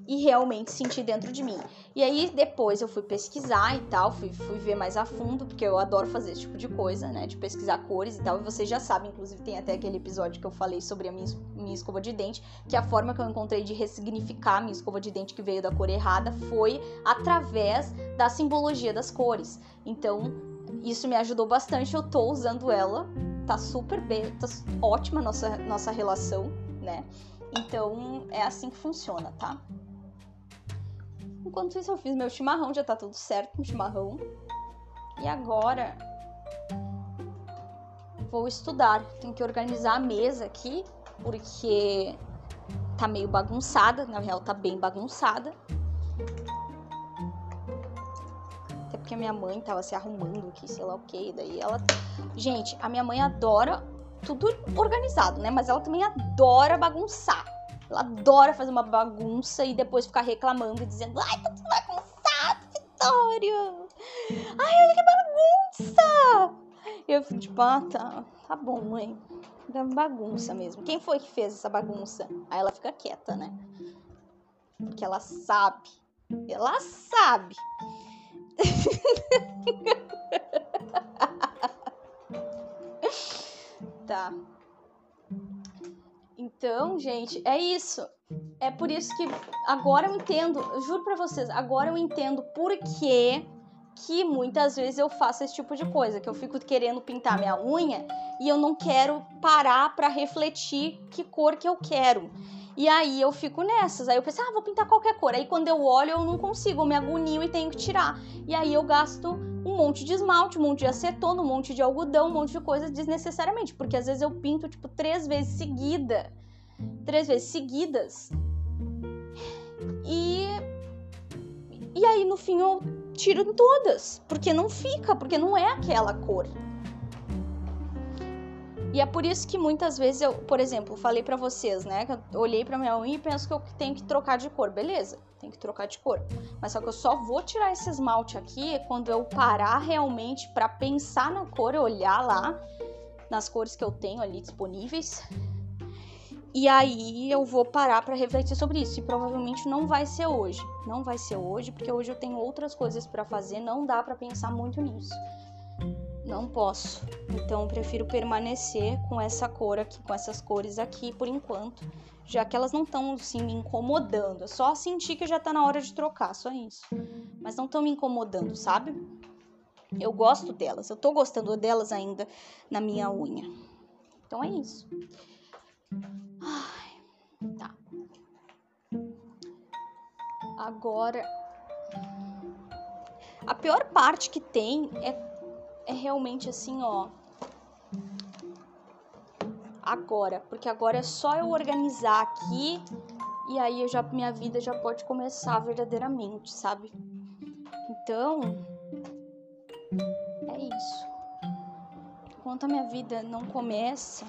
e realmente senti dentro de mim. E aí depois eu fui pesquisar e tal, fui, fui ver mais a fundo, porque eu adoro fazer esse tipo de coisa, né? De pesquisar cores e tal. E vocês já sabem, inclusive tem até aquele episódio que eu falei sobre a minha, minha escova de dente, que a forma que eu encontrei de ressignificar a minha escova de dente que veio da cor errada foi através da simbologia das cores. Então, isso me ajudou bastante, eu tô usando ela, tá super bem, tá ótima nossa, nossa relação, né? Então, é assim que funciona, tá? Enquanto isso, eu fiz meu chimarrão, já tá tudo certo no chimarrão. E agora vou estudar. Tenho que organizar a mesa aqui, porque tá meio bagunçada. Na real, tá bem bagunçada. Até porque a minha mãe tava se arrumando aqui, sei lá o que. Daí ela. Gente, a minha mãe adora tudo organizado, né? Mas ela também adora bagunçar. Ela adora fazer uma bagunça e depois ficar reclamando e dizendo: Ai, tá tudo bagunçado, Vitória! Ai, olha que bagunça! Eu fico tipo: Ah, tá, tá bom, mãe. Da bagunça mesmo. Quem foi que fez essa bagunça? Aí ela fica quieta, né? Porque ela sabe. Ela sabe. tá. Então, gente, é isso. É por isso que agora eu entendo, eu juro pra vocês, agora eu entendo por que que muitas vezes eu faço esse tipo de coisa, que eu fico querendo pintar minha unha e eu não quero parar para refletir que cor que eu quero. E aí eu fico nessas. Aí eu penso, ah, vou pintar qualquer cor. Aí quando eu olho, eu não consigo, eu me agonio e tenho que tirar. E aí eu gasto um monte de esmalte, um monte de acetona, um monte de algodão, um monte de coisa desnecessariamente. Porque às vezes eu pinto, tipo, três vezes seguida. Três vezes seguidas. E. E aí no fim eu tiro todas. Porque não fica, porque não é aquela cor. E é por isso que muitas vezes eu, por exemplo, falei para vocês, né? Que eu olhei pra minha unha e penso que eu tenho que trocar de cor. Beleza, tem que trocar de cor. Mas só que eu só vou tirar esse esmalte aqui quando eu parar realmente para pensar na cor, olhar lá nas cores que eu tenho ali disponíveis. E aí eu vou parar para refletir sobre isso. E provavelmente não vai ser hoje. Não vai ser hoje, porque hoje eu tenho outras coisas para fazer, não dá para pensar muito nisso não posso. Então prefiro permanecer com essa cor aqui, com essas cores aqui por enquanto, já que elas não estão assim me incomodando. É só sentir que já tá na hora de trocar, só isso. Mas não estão me incomodando, sabe? Eu gosto delas, eu tô gostando delas ainda na minha unha. Então é isso. Ai, tá. Agora A pior parte que tem é, é realmente assim, ó. Agora, porque agora é só eu organizar aqui e aí eu já minha vida já pode começar verdadeiramente, sabe? Então, é isso. Enquanto a minha vida não começa,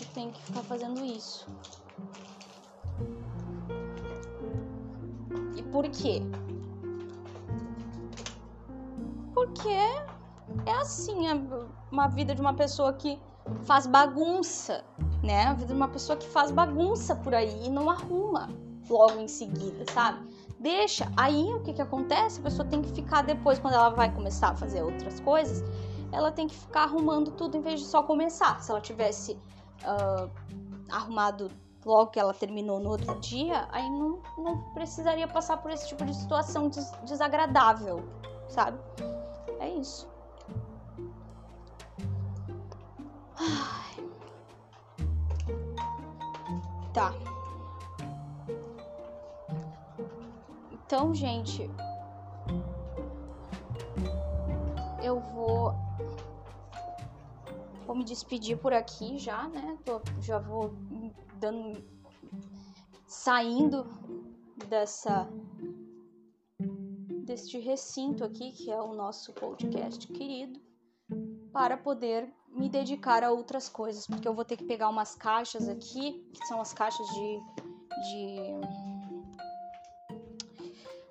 eu tenho que ficar fazendo isso. E por quê? Porque é assim, é uma vida de uma pessoa que faz bagunça, né? A vida de uma pessoa que faz bagunça por aí e não arruma logo em seguida, sabe? Deixa. Aí o que que acontece? A pessoa tem que ficar depois, quando ela vai começar a fazer outras coisas, ela tem que ficar arrumando tudo em vez de só começar. Se ela tivesse uh, arrumado logo que ela terminou no outro dia, aí não, não precisaria passar por esse tipo de situação des desagradável, sabe? É isso. Ai. Tá. Então, gente, eu vou vou me despedir por aqui já, né? Tô, já vou dando saindo dessa deste recinto aqui que é o nosso podcast querido para poder me dedicar a outras coisas, porque eu vou ter que pegar umas caixas aqui, que são as caixas de, de,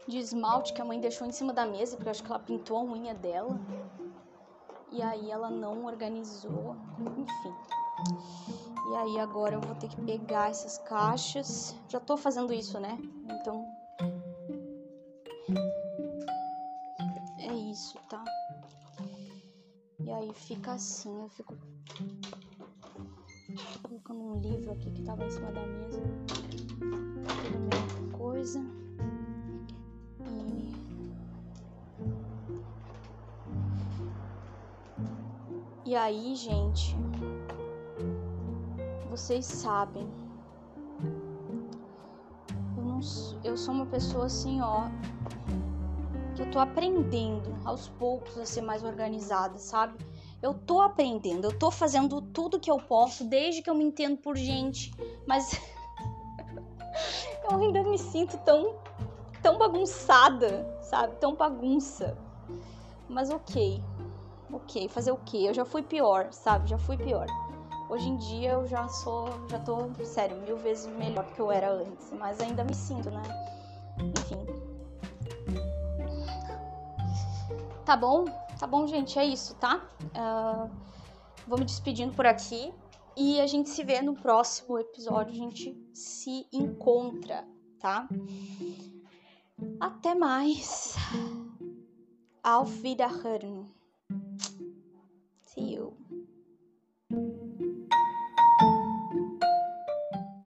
de esmalte que a mãe deixou em cima da mesa, porque eu acho que ela pintou a unha dela. E aí ela não organizou, enfim. E aí agora eu vou ter que pegar essas caixas. Já tô fazendo isso, né? Então. Aí fica assim, eu fico colocando um livro aqui que tava em cima da mesa. Tudo mesma coisa. E E aí, gente, vocês sabem. Eu, não, eu sou uma pessoa assim, ó, que eu tô aprendendo aos poucos a ser mais organizada, sabe? Eu tô aprendendo, eu tô fazendo tudo que eu posso desde que eu me entendo por gente, mas eu ainda me sinto tão tão bagunçada, sabe? Tão bagunça. Mas OK. OK, fazer o quê? Eu já fui pior, sabe? Já fui pior. Hoje em dia eu já sou, já tô, sério, mil vezes melhor do que eu era antes, mas ainda me sinto, né? Enfim, Tá bom? Tá bom, gente? É isso, tá? Uh, vou me despedindo por aqui. E a gente se vê no próximo episódio. A gente se encontra, tá? Até mais. Auf Wiederhören. See you.